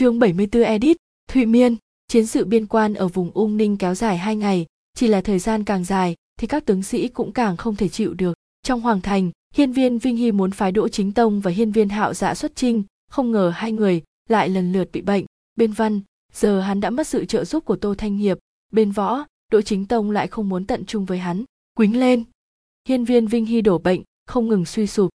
Chương 74 edit, Thụy Miên, chiến sự biên quan ở vùng Ung Ninh kéo dài hai ngày, chỉ là thời gian càng dài thì các tướng sĩ cũng càng không thể chịu được. Trong hoàng thành, hiên viên Vinh Hy muốn phái Đỗ Chính Tông và hiên viên Hạo Dạ xuất chinh, không ngờ hai người lại lần lượt bị bệnh. Bên văn, giờ hắn đã mất sự trợ giúp của Tô Thanh Hiệp, bên võ, Đỗ Chính Tông lại không muốn tận trung với hắn. Quýnh lên! Hiên viên Vinh Hy đổ bệnh, không ngừng suy sụp.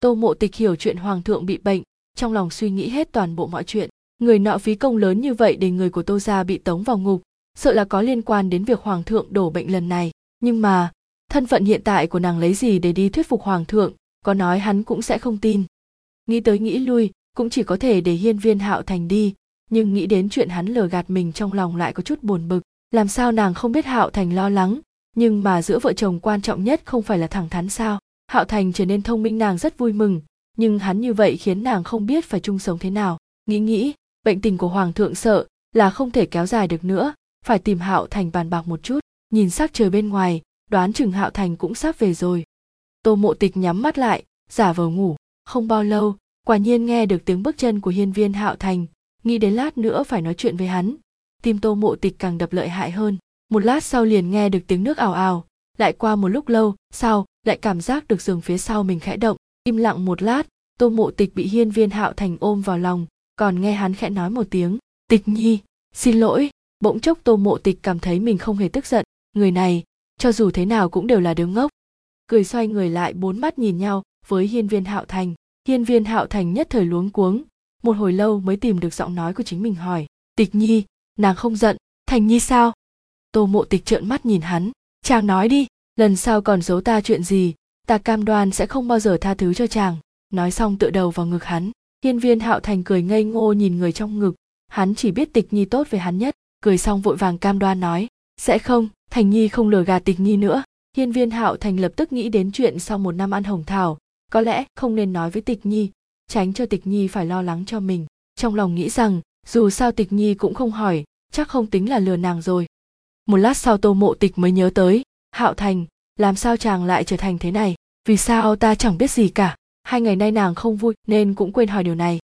Tô Mộ Tịch hiểu chuyện hoàng thượng bị bệnh, trong lòng suy nghĩ hết toàn bộ mọi chuyện người nọ phí công lớn như vậy để người của tô gia bị tống vào ngục, sợ là có liên quan đến việc hoàng thượng đổ bệnh lần này. Nhưng mà, thân phận hiện tại của nàng lấy gì để đi thuyết phục hoàng thượng, có nói hắn cũng sẽ không tin. Nghĩ tới nghĩ lui, cũng chỉ có thể để hiên viên hạo thành đi, nhưng nghĩ đến chuyện hắn lừa gạt mình trong lòng lại có chút buồn bực. Làm sao nàng không biết hạo thành lo lắng, nhưng mà giữa vợ chồng quan trọng nhất không phải là thẳng thắn sao? Hạo thành trở nên thông minh nàng rất vui mừng, nhưng hắn như vậy khiến nàng không biết phải chung sống thế nào. Nghĩ nghĩ bệnh tình của hoàng thượng sợ là không thể kéo dài được nữa, phải tìm hạo thành bàn bạc một chút, nhìn sắc trời bên ngoài, đoán chừng hạo thành cũng sắp về rồi. Tô mộ tịch nhắm mắt lại, giả vờ ngủ, không bao lâu, quả nhiên nghe được tiếng bước chân của hiên viên hạo thành, nghĩ đến lát nữa phải nói chuyện với hắn. Tim tô mộ tịch càng đập lợi hại hơn, một lát sau liền nghe được tiếng nước ào ào, lại qua một lúc lâu, sau, lại cảm giác được giường phía sau mình khẽ động. Im lặng một lát, tô mộ tịch bị hiên viên hạo thành ôm vào lòng còn nghe hắn khẽ nói một tiếng. Tịch nhi, xin lỗi. Bỗng chốc tô mộ tịch cảm thấy mình không hề tức giận. Người này, cho dù thế nào cũng đều là đứa ngốc. Cười xoay người lại, bốn mắt nhìn nhau, với hiên viên hạo thành. Hiên viên hạo thành nhất thời luống cuống. Một hồi lâu mới tìm được giọng nói của chính mình hỏi. Tịch nhi, nàng không giận. Thành nhi sao? Tô mộ tịch trợn mắt nhìn hắn. Chàng nói đi, lần sau còn giấu ta chuyện gì, ta cam đoan sẽ không bao giờ tha thứ cho chàng. Nói xong tựa đầu vào ngực hắn hiên viên hạo thành cười ngây ngô nhìn người trong ngực. Hắn chỉ biết tịch nhi tốt với hắn nhất, cười xong vội vàng cam đoan nói, sẽ không, thành nhi không lừa gạt tịch nhi nữa. Hiên viên hạo thành lập tức nghĩ đến chuyện sau một năm ăn hồng thảo, có lẽ không nên nói với tịch nhi, tránh cho tịch nhi phải lo lắng cho mình. Trong lòng nghĩ rằng, dù sao tịch nhi cũng không hỏi, chắc không tính là lừa nàng rồi. Một lát sau tô mộ tịch mới nhớ tới, hạo thành, làm sao chàng lại trở thành thế này? Vì sao ta chẳng biết gì cả? Hai ngày nay nàng không vui, nên cũng quên hỏi điều này.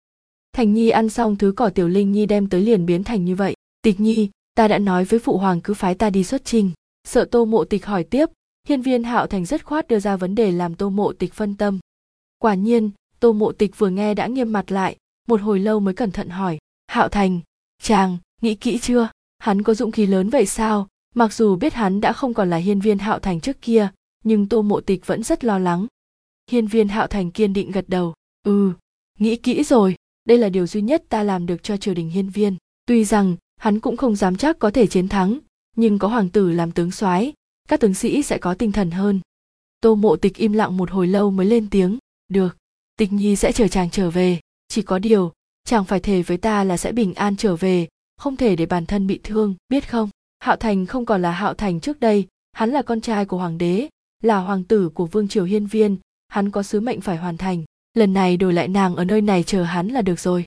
Thành nhi ăn xong thứ cỏ tiểu linh nhi đem tới liền biến thành như vậy. Tịch nhi, ta đã nói với phụ hoàng cứ phái ta đi xuất trình. Sợ tô mộ tịch hỏi tiếp. Hiên viên hạo thành rất khoát đưa ra vấn đề làm tô mộ tịch phân tâm. Quả nhiên, tô mộ tịch vừa nghe đã nghiêm mặt lại, một hồi lâu mới cẩn thận hỏi. Hạo thành, chàng, nghĩ kỹ chưa? Hắn có dũng khí lớn vậy sao? Mặc dù biết hắn đã không còn là hiên viên hạo thành trước kia, nhưng tô mộ tịch vẫn rất lo lắng hiên viên hạo thành kiên định gật đầu. Ừ nghĩ kỹ rồi. Đây là điều duy nhất ta làm được cho triều đình hiên viên. Tuy rằng, hắn cũng không dám chắc có thể chiến thắng, nhưng có hoàng tử làm tướng soái, các tướng sĩ sẽ có tinh thần hơn. Tô mộ tịch im lặng một hồi lâu mới lên tiếng. Được, tịch nhi sẽ chờ chàng trở về. Chỉ có điều, chàng phải thề với ta là sẽ bình an trở về, không thể để bản thân bị thương, biết không? Hạo thành không còn là hạo thành trước đây, hắn là con trai của hoàng đế, là hoàng tử của vương triều hiên viên hắn có sứ mệnh phải hoàn thành, lần này đổi lại nàng ở nơi này chờ hắn là được rồi.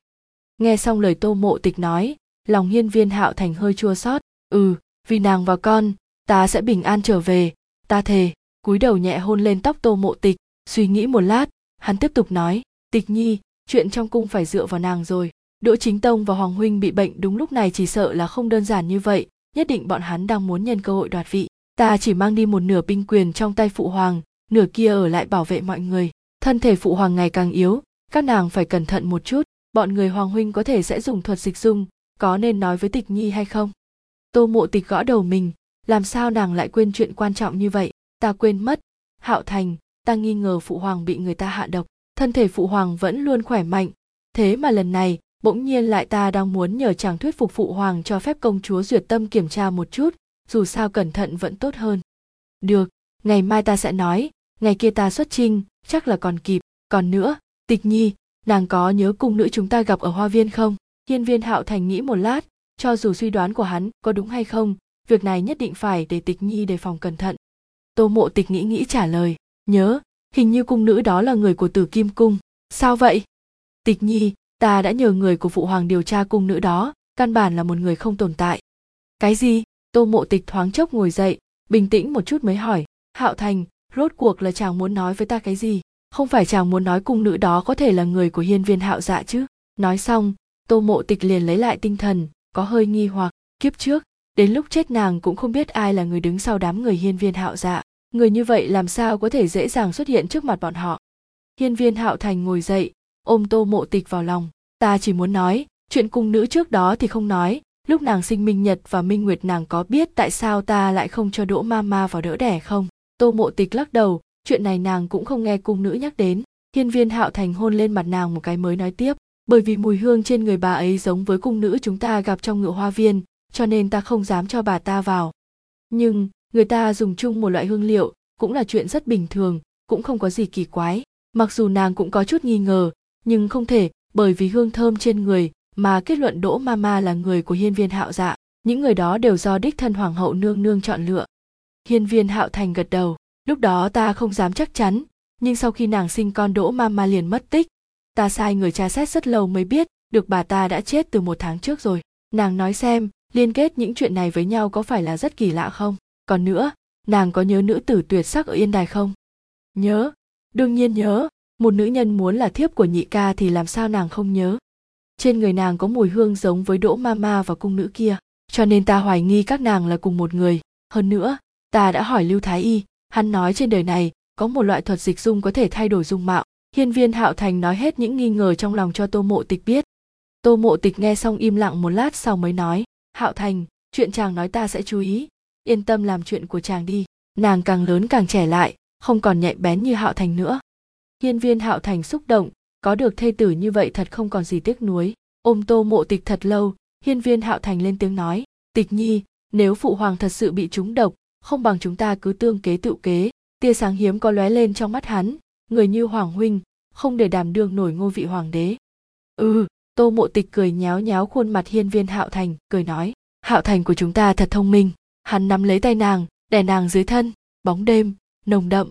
Nghe xong lời tô mộ tịch nói, lòng hiên viên hạo thành hơi chua xót. Ừ vì nàng và con, ta sẽ bình an trở về. Ta thề, cúi đầu nhẹ hôn lên tóc tô mộ tịch, suy nghĩ một lát, hắn tiếp tục nói, tịch nhi, chuyện trong cung phải dựa vào nàng rồi. Đỗ chính tông và hoàng huynh bị bệnh đúng lúc này chỉ sợ là không đơn giản như vậy, nhất định bọn hắn đang muốn nhân cơ hội đoạt vị. Ta chỉ mang đi một nửa binh quyền trong tay phụ hoàng nửa kia ở lại bảo vệ mọi người, thân thể phụ hoàng ngày càng yếu, các nàng phải cẩn thận một chút, bọn người hoàng huynh có thể sẽ dùng thuật dịch dung, có nên nói với tịch nhi hay không? Tô mộ tịch gõ đầu mình, làm sao nàng lại quên chuyện quan trọng như vậy? Ta quên mất. Hạo thành, ta nghi ngờ phụ hoàng bị người ta hạ độc, thân thể phụ hoàng vẫn luôn khỏe mạnh. Thế mà lần này, bỗng nhiên lại ta đang muốn nhờ chàng thuyết phục phụ hoàng cho phép công chúa duyệt tâm kiểm tra một chút, dù sao cẩn thận vẫn tốt hơn. Được, ngày mai ta sẽ nói ngày kia ta xuất trinh chắc là còn kịp. Còn nữa, tịch nhi, nàng có nhớ cung nữ chúng ta gặp ở hoa viên không? Hiên viên hạo thành nghĩ một lát, cho dù suy đoán của hắn có đúng hay không, việc này nhất định phải để tịch nhi đề phòng cẩn thận. Tô mộ tịch nghĩ nghĩ trả lời, nhớ, hình như cung nữ đó là người của tử kim cung. Sao vậy? Tịch nhi, ta đã nhờ người của phụ hoàng điều tra cung nữ đó, căn bản là một người không tồn tại. Cái gì? Tô mộ tịch thoáng chốc ngồi dậy, bình tĩnh một chút mới hỏi, hạo thành rốt cuộc là chàng muốn nói với ta cái gì? Không phải chàng muốn nói cung nữ đó có thể là người của hiên viên hạo dạ chứ? Nói xong, tô mộ tịch liền lấy lại tinh thần, có hơi nghi hoặc. Kiếp trước, đến lúc chết nàng cũng không biết ai là người đứng sau đám người hiên viên hạo dạ. Người như vậy làm sao có thể dễ dàng xuất hiện trước mặt bọn họ? Hiên viên hạo thành ngồi dậy, ôm tô mộ tịch vào lòng. Ta chỉ muốn nói, chuyện cung nữ trước đó thì không nói. Lúc nàng sinh minh nhật và minh nguyệt nàng có biết tại sao ta lại không cho đỗ ma ma vào đỡ đẻ không? Tô mộ tịch lắc đầu, chuyện này nàng cũng không nghe cung nữ nhắc đến. Hiên viên hạo thành hôn lên mặt nàng một cái mới nói tiếp, bởi vì mùi hương trên người bà ấy giống với cung nữ chúng ta gặp trong ngựa hoa viên, cho nên ta không dám cho bà ta vào. Nhưng, người ta dùng chung một loại hương liệu, cũng là chuyện rất bình thường, cũng không có gì kỳ quái. Mặc dù nàng cũng có chút nghi ngờ, nhưng không thể, bởi vì hương thơm trên người, mà kết luận đỗ mama là người của hiên viên hạo dạ những người đó đều do đích thân hoàng hậu nương nương chọn lựa hiên viên hạo thành gật đầu. Lúc đó ta không dám chắc chắn, nhưng sau khi nàng sinh con đỗ mama liền mất tích. Ta sai người tra xét rất lâu mới biết được bà ta đã chết từ một tháng trước rồi. Nàng nói xem, liên kết những chuyện này với nhau có phải là rất kỳ lạ không? Còn nữa, nàng có nhớ nữ tử tuyệt sắc ở yên đài không? Nhớ. Đương nhiên nhớ. Một nữ nhân muốn là thiếp của nhị ca thì làm sao nàng không nhớ? Trên người nàng có mùi hương giống với đỗ mama và cung nữ kia, cho nên ta hoài nghi các nàng là cùng một người. Hơn nữa ta đã hỏi lưu thái y, hắn nói trên đời này có một loại thuật dịch dung có thể thay đổi dung mạo. Hiên viên hạo thành nói hết những nghi ngờ trong lòng cho tô mộ tịch biết. Tô mộ tịch nghe xong im lặng một lát sau mới nói, hạo thành, chuyện chàng nói ta sẽ chú ý. Yên tâm làm chuyện của chàng đi. Nàng càng lớn càng trẻ lại, không còn nhạy bén như hạo thành nữa. Hiên viên hạo thành xúc động, có được thê tử như vậy thật không còn gì tiếc nuối. Ôm tô mộ tịch thật lâu, hiên viên hạo thành lên tiếng nói, tịch nhi, nếu phụ hoàng thật sự bị trúng độc không bằng chúng ta cứ tương kế tự kế. Tia sáng hiếm có lóe lên trong mắt hắn người như hoàng huynh không để đảm đương nổi ngôi vị hoàng đế. Ừ tô mộ tịch cười nháo nháo khuôn mặt hiên viên hạo thành cười nói hạo thành của chúng ta thật thông minh. Hắn nắm lấy tay nàng đè nàng dưới thân bóng đêm nồng đậm.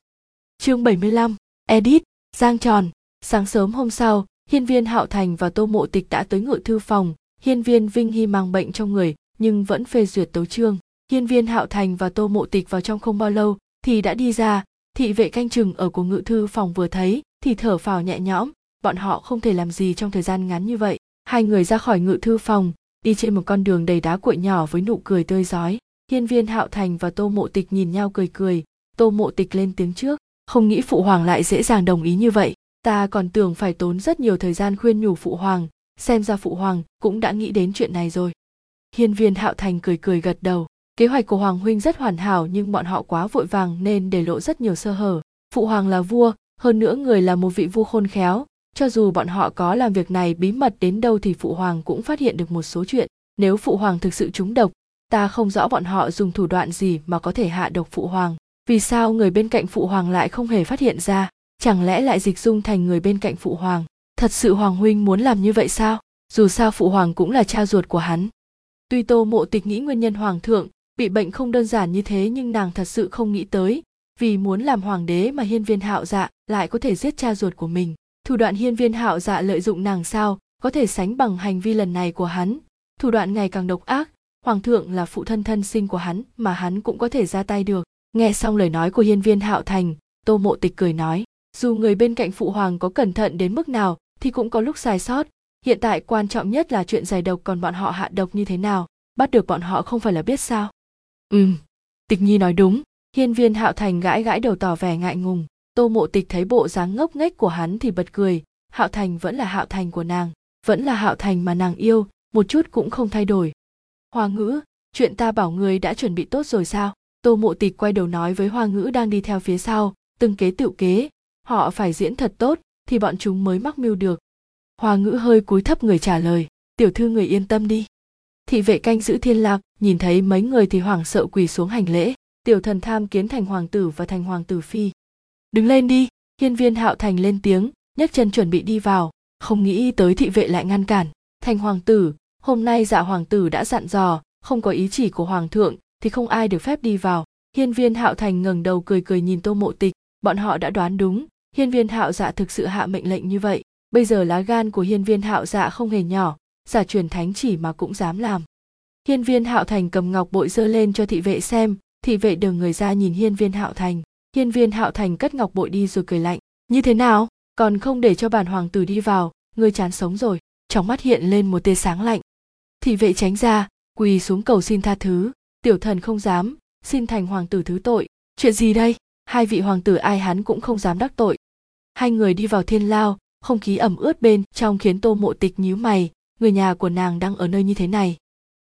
Chương 75, edit giang tròn. Sáng sớm hôm sau hiên viên hạo thành và tô mộ tịch đã tới ngự thư phòng hiên viên vinh hy mang bệnh trong người nhưng vẫn phê duyệt tấu chương hiên viên hạo thành và tô mộ tịch vào trong không bao lâu thì đã đi ra. Thị vệ canh chừng ở của ngự thư phòng vừa thấy thì thở phào nhẹ nhõm. Bọn họ không thể làm gì trong thời gian ngắn như vậy. Hai người ra khỏi ngự thư phòng, đi trên một con đường đầy đá cuội nhỏ với nụ cười tươi rói. Hiên viên hạo thành và tô mộ tịch nhìn nhau cười cười. Tô mộ tịch lên tiếng trước, không nghĩ phụ hoàng lại dễ dàng đồng ý như vậy. Ta còn tưởng phải tốn rất nhiều thời gian khuyên nhủ phụ hoàng. Xem ra phụ hoàng cũng đã nghĩ đến chuyện này rồi. Hiên viên hạo thành cười cười gật đầu kế hoạch của hoàng huynh rất hoàn hảo nhưng bọn họ quá vội vàng nên để lộ rất nhiều sơ hở. Phụ hoàng là vua, hơn nữa người là một vị vua khôn khéo. Cho dù bọn họ có làm việc này bí mật đến đâu thì phụ hoàng cũng phát hiện được một số chuyện. Nếu phụ hoàng thực sự trúng độc, ta không rõ bọn họ dùng thủ đoạn gì mà có thể hạ độc phụ hoàng. Vì sao người bên cạnh phụ hoàng lại không hề phát hiện ra? Chẳng lẽ lại dịch dung thành người bên cạnh phụ hoàng? Thật sự hoàng huynh muốn làm như vậy sao? Dù sao phụ hoàng cũng là cha ruột của hắn. Tuy tô mộ tịch nghĩ nguyên nhân hoàng thượng bị bệnh không đơn giản như thế nhưng nàng thật sự không nghĩ tới. Vì muốn làm hoàng đế mà hiên viên hạo dạ lại có thể giết cha ruột của mình. Thủ đoạn hiên viên hạo dạ lợi dụng nàng sao có thể sánh bằng hành vi lần này của hắn. Thủ đoạn ngày càng độc ác, hoàng thượng là phụ thân thân sinh của hắn mà hắn cũng có thể ra tay được. Nghe xong lời nói của hiên viên hạo thành, tô mộ tịch cười nói, dù người bên cạnh phụ hoàng có cẩn thận đến mức nào thì cũng có lúc sai sót. Hiện tại quan trọng nhất là chuyện giải độc còn bọn họ hạ độc như thế nào, bắt được bọn họ không phải là biết sao? Ừm, tịch nhi nói đúng. Hiên viên hạo thành gãi gãi đầu tỏ vẻ ngại ngùng. Tô mộ tịch thấy bộ dáng ngốc nghếch của hắn thì bật cười. Hạo thành vẫn là hạo thành của nàng, vẫn là hạo thành mà nàng yêu, một chút cũng không thay đổi. Hoa ngữ, chuyện ta bảo người đã chuẩn bị tốt rồi sao? Tô mộ tịch quay đầu nói với hoa ngữ đang đi theo phía sau, từng kế tựu kế. Họ phải diễn thật tốt, thì bọn chúng mới mắc mưu được. Hoa ngữ hơi cúi thấp người trả lời. Tiểu thư người yên tâm đi thị vệ canh giữ thiên lạc, nhìn thấy mấy người thì hoảng sợ quỳ xuống hành lễ. Tiểu thần tham kiến thành hoàng tử và thành hoàng tử phi. Đứng lên đi, hiên viên hạo thành lên tiếng, nhấc chân chuẩn bị đi vào. Không nghĩ tới thị vệ lại ngăn cản. Thành hoàng tử, hôm nay dạ hoàng tử đã dặn dò, không có ý chỉ của hoàng thượng, thì không ai được phép đi vào. Hiên viên hạo thành ngẩng đầu cười cười nhìn tô mộ tịch, bọn họ đã đoán đúng. Hiên viên hạo dạ thực sự hạ mệnh lệnh như vậy. Bây giờ lá gan của hiên viên hạo dạ không hề nhỏ giả truyền thánh chỉ mà cũng dám làm. Hiên viên hạo thành cầm ngọc bội dơ lên cho thị vệ xem, thị vệ đưa người ra nhìn hiên viên hạo thành. Hiên viên hạo thành cất ngọc bội đi rồi cười lạnh, như thế nào? Còn không để cho bản hoàng tử đi vào, ngươi chán sống rồi. Trong mắt hiện lên một tia sáng lạnh. Thị vệ tránh ra, quỳ xuống cầu xin tha thứ. Tiểu thần không dám, xin thành hoàng tử thứ tội. Chuyện gì đây? Hai vị hoàng tử ai hắn cũng không dám đắc tội. Hai người đi vào thiên lao, không khí ẩm ướt bên trong khiến tô mộ tịch nhíu mày người nhà của nàng đang ở nơi như thế này.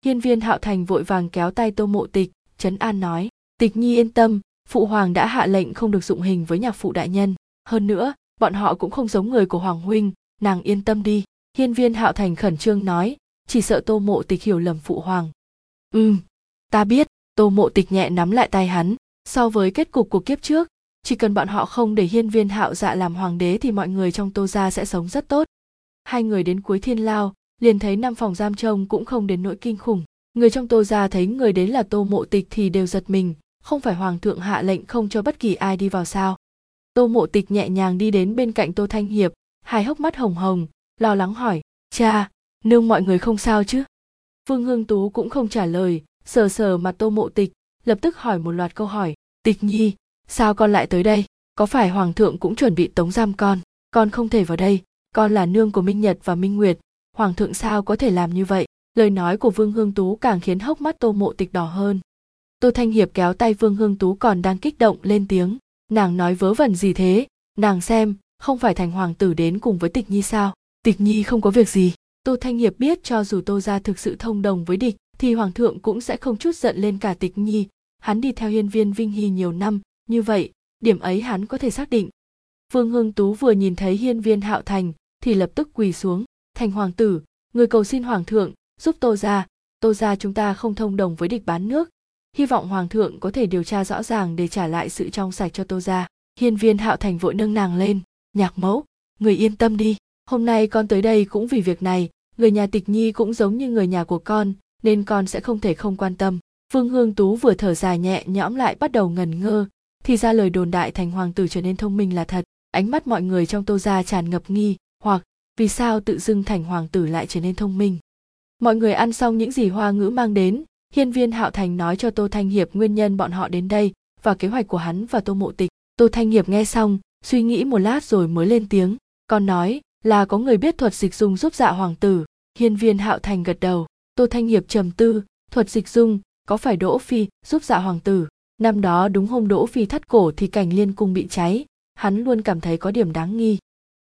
Hiên viên hạo thành vội vàng kéo tay tô mộ tịch, trấn an nói, tịch nhi yên tâm, phụ hoàng đã hạ lệnh không được dụng hình với nhạc phụ đại nhân. Hơn nữa, bọn họ cũng không giống người của hoàng huynh, nàng yên tâm đi. Hiên viên hạo thành khẩn trương nói, chỉ sợ tô mộ tịch hiểu lầm phụ hoàng. Ừm, ta biết. Tô mộ tịch nhẹ nắm lại tay hắn, so với kết cục của kiếp trước, chỉ cần bọn họ không để hiên viên hạo dạ làm hoàng đế thì mọi người trong tô gia sẽ sống rất tốt. Hai người đến cuối thiên lao liền thấy năm phòng giam trông cũng không đến nỗi kinh khủng. Người trong tô ra thấy người đến là tô mộ tịch thì đều giật mình, không phải hoàng thượng hạ lệnh không cho bất kỳ ai đi vào sao. Tô mộ tịch nhẹ nhàng đi đến bên cạnh tô thanh hiệp, hai hốc mắt hồng hồng, lo lắng hỏi, cha, nương mọi người không sao chứ? Vương hương tú cũng không trả lời, sờ sờ mặt tô mộ tịch, lập tức hỏi một loạt câu hỏi, tịch nhi, sao con lại tới đây? Có phải hoàng thượng cũng chuẩn bị tống giam con? Con không thể vào đây. Con là nương của minh nhật và minh nguyệt hoàng thượng sao có thể làm như vậy? Lời nói của vương hương tú càng khiến hốc mắt tô mộ tịch đỏ hơn. Tô thanh hiệp kéo tay vương hương tú còn đang kích động lên tiếng. Nàng nói vớ vẩn gì thế? Nàng xem, không phải thành hoàng tử đến cùng với tịch nhi sao? Tịch nhi không có việc gì. Tô thanh hiệp biết cho dù tô gia thực sự thông đồng với địch, thì hoàng thượng cũng sẽ không chút giận lên cả tịch nhi. Hắn đi theo hiên viên vinh hy nhiều năm, như vậy, điểm ấy hắn có thể xác định. Vương hương tú vừa nhìn thấy hiên viên hạo thành, thì lập tức quỳ xuống thành hoàng tử, người cầu xin hoàng thượng giúp tô gia. Tô gia chúng ta không thông đồng với địch bán nước. Hy vọng hoàng thượng có thể điều tra rõ ràng để trả lại sự trong sạch cho tô gia. Hiên viên hạo thành vội nâng nàng lên. Nhạc mẫu, người yên tâm đi. Hôm nay con tới đây cũng vì việc này. Người nhà tịch nhi cũng giống như người nhà của con, nên con sẽ không thể không quan tâm. Vương hương tú vừa thở dài nhẹ nhõm lại bắt đầu ngần ngơ. Thì ra lời đồn đại thành hoàng tử trở nên thông minh là thật. Ánh mắt mọi người trong tô gia tràn ngập nghi hoặc vì sao tự dưng thành hoàng tử lại trở nên thông minh? Mọi người ăn xong những gì hoa ngữ mang đến, hiên viên hạo thành nói cho tô thanh hiệp nguyên nhân bọn họ đến đây và kế hoạch của hắn và tô mộ tịch. Tô thanh hiệp nghe xong, suy nghĩ một lát rồi mới lên tiếng con nói là có người biết thuật dịch dung giúp dạ hoàng tử. Hiên viên hạo thành gật đầu, tô thanh hiệp trầm tư, thuật dịch dung có phải đỗ phi giúp dạ hoàng tử? Năm đó đúng hôm đỗ phi thắt cổ thì cảnh liên cung bị cháy, hắn luôn cảm thấy có điểm đáng nghi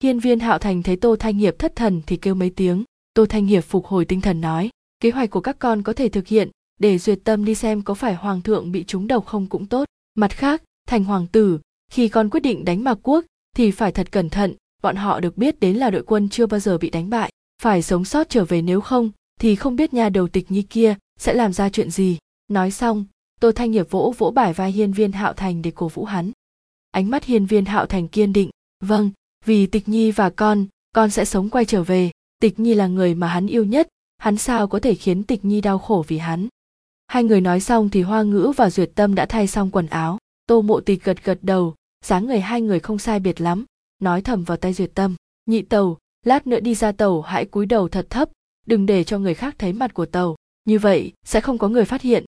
hiên viên hạo thành thấy tô thanh hiệp thất thần thì kêu mấy tiếng. Tô thanh hiệp phục hồi tinh thần nói, kế hoạch của các con có thể thực hiện, để duyệt tâm đi xem có phải hoàng thượng bị trúng độc không cũng tốt. Mặt khác, thành hoàng tử, khi con quyết định đánh mạc quốc, thì phải thật cẩn thận, bọn họ được biết đến là đội quân chưa bao giờ bị đánh bại, phải sống sót trở về nếu không, thì không biết nhà đầu tịch nhi kia sẽ làm ra chuyện gì. Nói xong, tô thanh Hiệp vỗ vỗ bải vai hiên viên hạo thành để cổ vũ hắn. Ánh mắt hiên viên hạo thành kiên định vâng vì tịch nhi và con con sẽ sống quay trở về. Tịch nhi là người mà hắn yêu nhất. Hắn sao có thể khiến tịch nhi đau khổ vì hắn? Hai người nói xong thì hoa ngữ và duyệt tâm đã thay xong quần áo. Tô mộ tịch gật gật đầu. Dáng người hai người không sai biệt lắm. Nói thầm vào tay duyệt tâm. Nhị tàu lát nữa đi ra tàu, hãy cúi đầu thật thấp. Đừng để cho người khác thấy mặt của tàu. Như vậy, sẽ không có người phát hiện.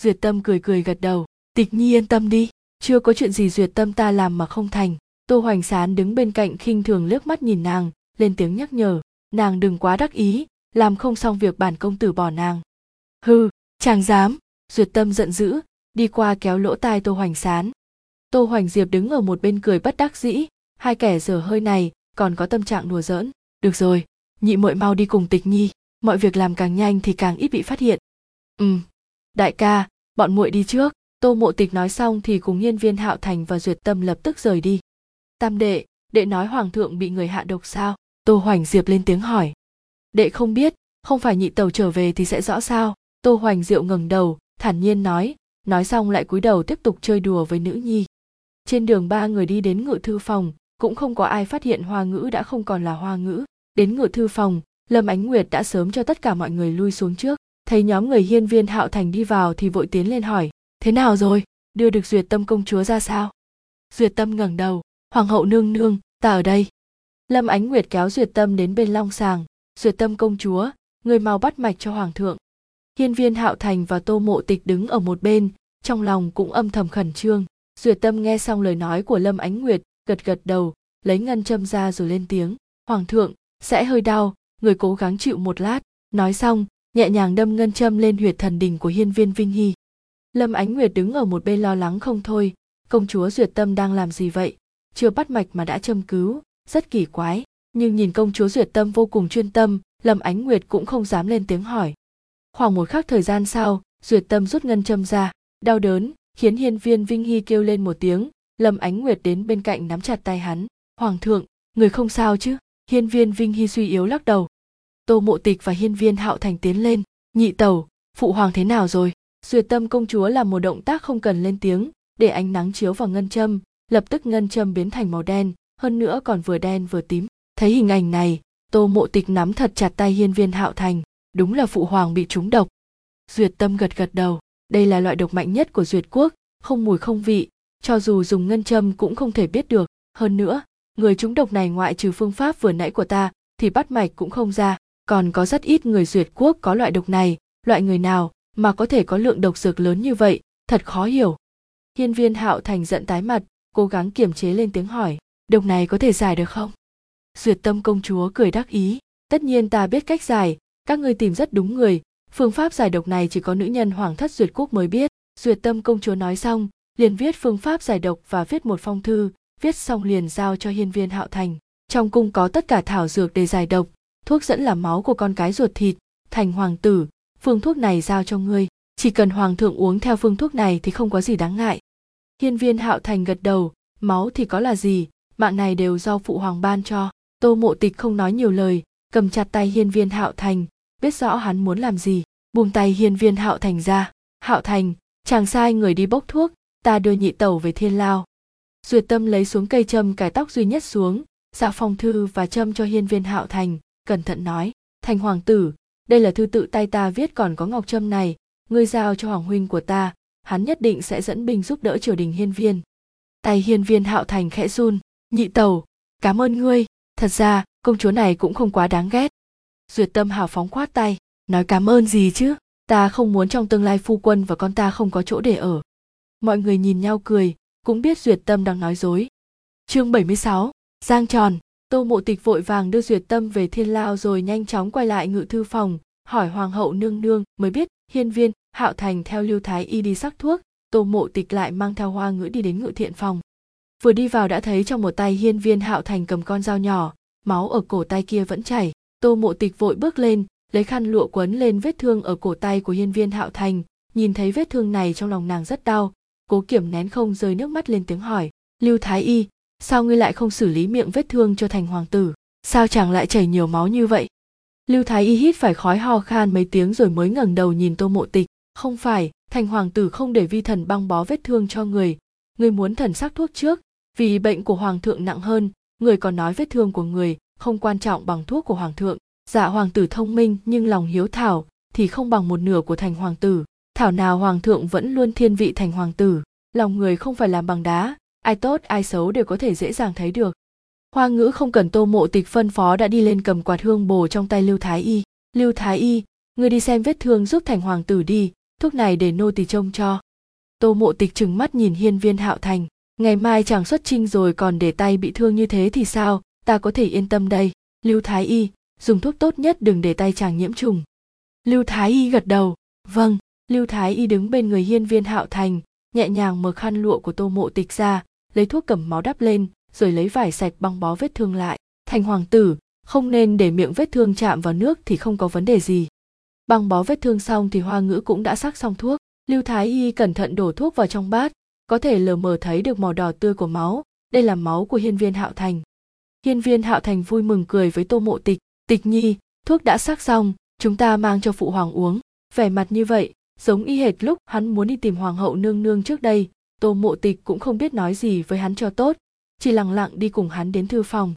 Duyệt tâm cười cười gật đầu. Tịch nhi yên tâm đi. Chưa có chuyện gì duyệt tâm ta làm mà không thành tô hoành sán đứng bên cạnh khinh thường liếc mắt nhìn nàng, lên tiếng nhắc nhở, nàng đừng quá đắc ý, làm không xong việc bản công tử bỏ nàng. Hư chàng dám! Duyệt tâm giận dữ, đi qua kéo lỗ tai tô hoành sán. Tô hoành diệp đứng ở một bên cười bất đắc dĩ, hai kẻ dở hơi này còn có tâm trạng đùa giỡn. Được rồi, nhị muội mau đi cùng tịch nhi, mọi việc làm càng nhanh thì càng ít bị phát hiện. Ừ đại ca, bọn muội đi trước. Tô mộ tịch nói xong thì cùng nhân viên hạo thành và duyệt tâm lập tức rời đi tam đệ đệ nói hoàng thượng bị người hạ độc sao? Tô hoành diệp lên tiếng hỏi. Đệ không biết, không phải nhị tàu trở về thì sẽ rõ sao? Tô hoành diệu ngẩng đầu, thản nhiên nói. Nói xong lại cúi đầu tiếp tục chơi đùa với nữ nhi. Trên đường ba người đi đến ngự thư phòng, cũng không có ai phát hiện hoa ngữ đã không còn là hoa ngữ. Đến ngự thư phòng, lâm ánh nguyệt đã sớm cho tất cả mọi người lui xuống trước. Thấy nhóm người hiên viên hạo thành đi vào thì vội tiến lên hỏi. Thế nào rồi? Đưa được duyệt tâm công chúa ra sao? Duyệt tâm ngẩng đầu hoàng hậu nương nương, ta ở đây. Lâm ánh nguyệt kéo duyệt tâm đến bên long sàng. Duyệt tâm công chúa, người mau bắt mạch cho hoàng thượng. Hiên viên hạo thành và tô mộ tịch đứng ở một bên, trong lòng cũng âm thầm khẩn trương. Duyệt tâm nghe xong lời nói của lâm ánh nguyệt, gật gật đầu, lấy ngân châm ra rồi lên tiếng. Hoàng thượng, sẽ hơi đau, người cố gắng chịu một lát. Nói xong, nhẹ nhàng đâm ngân châm lên huyệt thần đình của hiên viên vinh hy. Lâm ánh nguyệt đứng ở một bên lo lắng không thôi. Công chúa duyệt tâm đang làm gì vậy? Chưa bắt mạch mà đã châm cứu. Rất kỳ quái, nhưng nhìn công chúa duyệt tâm vô cùng chuyên tâm, lâm ánh nguyệt cũng không dám lên tiếng hỏi. Khoảng một khắc thời gian sau, duyệt tâm rút ngân châm ra, đau đớn, khiến hiên viên vinh hy kêu lên một tiếng, lâm ánh nguyệt đến bên cạnh nắm chặt tay hắn. Hoàng thượng, người không sao chứ? Hiên viên vinh hy suy yếu lắc đầu. Tô mộ tịch và hiên viên hạo thành tiến lên. Nhị tẩu, phụ hoàng thế nào rồi? Duyệt tâm công chúa làm một động tác không cần lên tiếng, để ánh nắng chiếu vào ngân châm lập tức ngân châm biến thành màu đen, hơn nữa còn vừa đen vừa tím. Thấy hình ảnh này, tô mộ tịch nắm thật chặt tay hiên viên hạo thành, đúng là phụ hoàng bị trúng độc. Duyệt tâm gật gật đầu, đây là loại độc mạnh nhất của duyệt quốc, không mùi không vị, cho dù dùng ngân châm cũng không thể biết được. Hơn nữa, người trúng độc này ngoại trừ phương pháp vừa nãy của ta, thì bắt mạch cũng không ra. Còn có rất ít người duyệt quốc có loại độc này, loại người nào mà có thể có lượng độc dược lớn như vậy, thật khó hiểu. Hiên viên hạo thành giận tái mặt cố gắng kiềm chế lên tiếng hỏi độc này có thể giải được không? Duyệt tâm công chúa cười đắc ý, tất nhiên ta biết cách giải, các ngươi tìm rất đúng người, phương pháp giải độc này chỉ có nữ nhân hoàng thất duyệt quốc mới biết. Duyệt tâm công chúa nói xong, liền viết phương pháp giải độc và viết một phong thư, viết xong liền giao cho hiên viên hạo thành. Trong cung có tất cả thảo dược để giải độc, thuốc dẫn là máu của con cái ruột thịt, thành hoàng tử, phương thuốc này giao cho ngươi, chỉ cần hoàng thượng uống theo phương thuốc này thì không có gì đáng ngại hiên viên hạo thành gật đầu, máu thì có là gì? Mạng này đều do phụ hoàng ban cho. Tô mộ tịch không nói nhiều lời, cầm chặt tay hiên viên hạo thành, biết rõ hắn muốn làm gì, buông tay hiên viên hạo thành ra. Hạo thành, chàng sai người đi bốc thuốc, ta đưa nhị tẩu về thiên lao. Duyệt tâm lấy xuống cây châm cải tóc duy nhất xuống dạ phong thư và châm cho hiên viên hạo thành, cẩn thận nói, thành hoàng tử, đây là thư tự tay ta viết còn có ngọc trâm này, ngươi giao cho hoàng huynh của ta hắn nhất định sẽ dẫn binh giúp đỡ triều đình hiên viên. Tay hiên viên hạo thành khẽ run nhị tẩu cảm ơn ngươi. Thật ra công chúa này cũng không quá đáng ghét. Duyệt tâm hào phóng khoát tay nói cảm ơn gì chứ? Ta không muốn trong tương lai phu quân và con ta không có chỗ để ở. Mọi người nhìn nhau cười cũng biết duyệt tâm đang nói dối. Chương 76, giang tròn. Tô mộ tịch vội vàng đưa duyệt tâm về thiên lao rồi nhanh chóng quay lại ngự thư phòng hỏi hoàng hậu nương nương mới biết hiên viên hạo thành theo lưu thái y đi sắc thuốc, tô mộ tịch lại mang theo hoa ngữ đi đến ngự thiện phòng. Vừa đi vào đã thấy trong một tay hiên viên hạo thành cầm con dao nhỏ, máu ở cổ tay kia vẫn chảy. Tô mộ tịch vội bước lên, lấy khăn lụa quấn lên vết thương ở cổ tay của hiên viên hạo thành, nhìn thấy vết thương này trong lòng nàng rất đau. Cố kiểm nén không rơi nước mắt lên tiếng hỏi, lưu thái y, sao ngươi lại không xử lý miệng vết thương cho thành hoàng tử? Sao chàng lại chảy nhiều máu như vậy? Lưu thái y hít phải khói ho khan mấy tiếng rồi mới ngẩng đầu nhìn tô mộ tịch không phải, thành hoàng tử không để vi thần băng bó vết thương cho người. Người muốn thần sắc thuốc trước, vì bệnh của hoàng thượng nặng hơn, người còn nói vết thương của người không quan trọng bằng thuốc của hoàng thượng. Dạ hoàng tử thông minh nhưng lòng hiếu thảo, thì không bằng một nửa của thành hoàng tử. Thảo nào hoàng thượng vẫn luôn thiên vị thành hoàng tử, lòng người không phải làm bằng đá, ai tốt ai xấu đều có thể dễ dàng thấy được. Hoa ngữ không cần tô mộ tịch phân phó đã đi lên cầm quạt hương bồ trong tay lưu thái y. Lưu thái y, người đi xem vết thương giúp thành hoàng tử đi thuốc này để nô tỳ trông cho. Tô mộ tịch trừng mắt nhìn hiên viên hạo thành. Ngày mai chàng xuất trinh rồi còn để tay bị thương như thế thì sao? Ta có thể yên tâm đây. Lưu thái y, dùng thuốc tốt nhất đừng để tay chàng nhiễm trùng. Lưu thái y gật đầu. Vâng. Lưu thái y đứng bên người hiên viên hạo thành, nhẹ nhàng mở khăn lụa của tô mộ tịch ra, lấy thuốc cầm máu đắp lên, rồi lấy vải sạch băng bó vết thương lại. Thành hoàng tử, không nên để miệng vết thương chạm vào nước thì không có vấn đề gì băng bó vết thương xong thì hoa ngữ cũng đã sắc xong thuốc. Lưu thái y cẩn thận đổ thuốc vào trong bát, có thể lờ mờ thấy được màu đỏ tươi của máu. Đây là máu của hiên viên hạo thành. Hiên viên hạo thành vui mừng cười với tô mộ tịch. Tịch nhi, thuốc đã sắc xong, chúng ta mang cho phụ hoàng uống. Vẻ mặt như vậy, giống y hệt lúc hắn muốn đi tìm hoàng hậu nương nương trước đây. Tô mộ tịch cũng không biết nói gì với hắn cho tốt, chỉ lặng lặng đi cùng hắn đến thư phòng.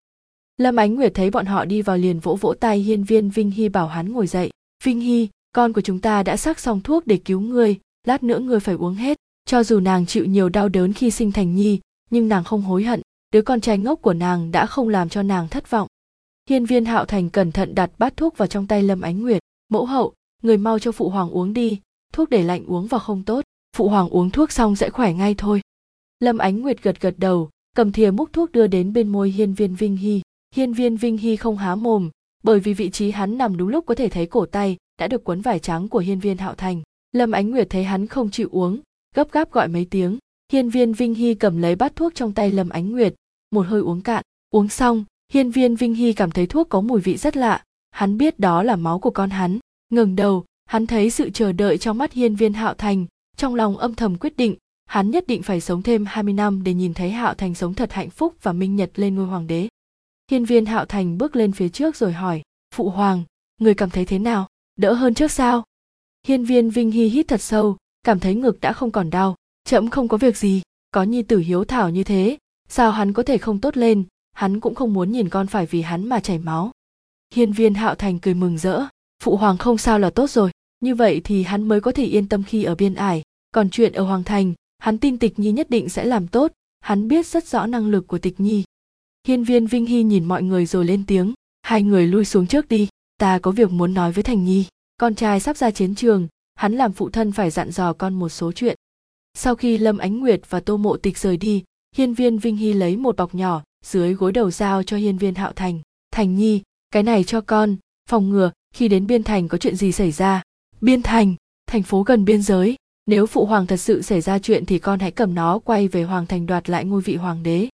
Lâm ánh nguyệt thấy bọn họ đi vào liền vỗ vỗ tay hiên viên vinh hy bảo hắn ngồi dậy vinh hy, con của chúng ta đã sắc xong thuốc để cứu ngươi, lát nữa ngươi phải uống hết. Cho dù nàng chịu nhiều đau đớn khi sinh thành nhi, nhưng nàng không hối hận, đứa con trai ngốc của nàng đã không làm cho nàng thất vọng. Hiên viên hạo thành cẩn thận đặt bát thuốc vào trong tay lâm ánh nguyệt. Mẫu hậu, người mau cho phụ hoàng uống đi, thuốc để lạnh uống vào không tốt, phụ hoàng uống thuốc xong sẽ khỏe ngay thôi. Lâm ánh nguyệt gật gật đầu, cầm thìa múc thuốc đưa đến bên môi hiên viên vinh hy. Hiên viên vinh hy không há mồm bởi vì vị trí hắn nằm đúng lúc có thể thấy cổ tay đã được quấn vải trắng của hiên viên hạo thành. Lâm ánh nguyệt thấy hắn không chịu uống, gấp gáp gọi mấy tiếng. Hiên viên vinh hy cầm lấy bát thuốc trong tay lâm ánh nguyệt, một hơi uống cạn. Uống xong, hiên viên vinh hy cảm thấy thuốc có mùi vị rất lạ. Hắn biết đó là máu của con hắn. Ngừng đầu, hắn thấy sự chờ đợi trong mắt hiên viên hạo thành. Trong lòng âm thầm quyết định, hắn nhất định phải sống thêm 20 năm để nhìn thấy hạo thành sống thật hạnh phúc và minh nhật lên ngôi hoàng đế hiên viên hạo thành bước lên phía trước rồi hỏi, phụ hoàng, người cảm thấy thế nào? Đỡ hơn trước sao? Hiên viên vinh hy hít thật sâu, cảm thấy ngực đã không còn đau trẫm không có việc gì, có nhi tử hiếu thảo như thế, sao hắn có thể không tốt lên? Hắn cũng không muốn nhìn con phải vì hắn mà chảy máu. Hiên viên hạo thành cười mừng rỡ, phụ hoàng không sao là tốt rồi, như vậy thì hắn mới có thể yên tâm khi ở biên ải. Còn chuyện ở hoàng thành, hắn tin tịch nhi nhất định sẽ làm tốt. Hắn biết rất rõ năng lực của tịch nhi hiên viên vinh hy nhìn mọi người rồi lên tiếng. Hai người lui xuống trước đi, ta có việc muốn nói với thành nhi. Con trai sắp ra chiến trường, hắn làm phụ thân phải dặn dò con một số chuyện. Sau khi lâm ánh nguyệt và tô mộ tịch rời đi, hiên viên vinh hy lấy một bọc nhỏ, dưới gối đầu giao cho hiên viên hạo thành. Thành nhi, cái này cho con, phòng ngừa, khi đến biên thành có chuyện gì xảy ra. Biên thành thành phố gần biên giới, nếu phụ hoàng thật sự xảy ra chuyện thì con hãy cầm nó quay về hoàng thành đoạt lại ngôi vị hoàng đế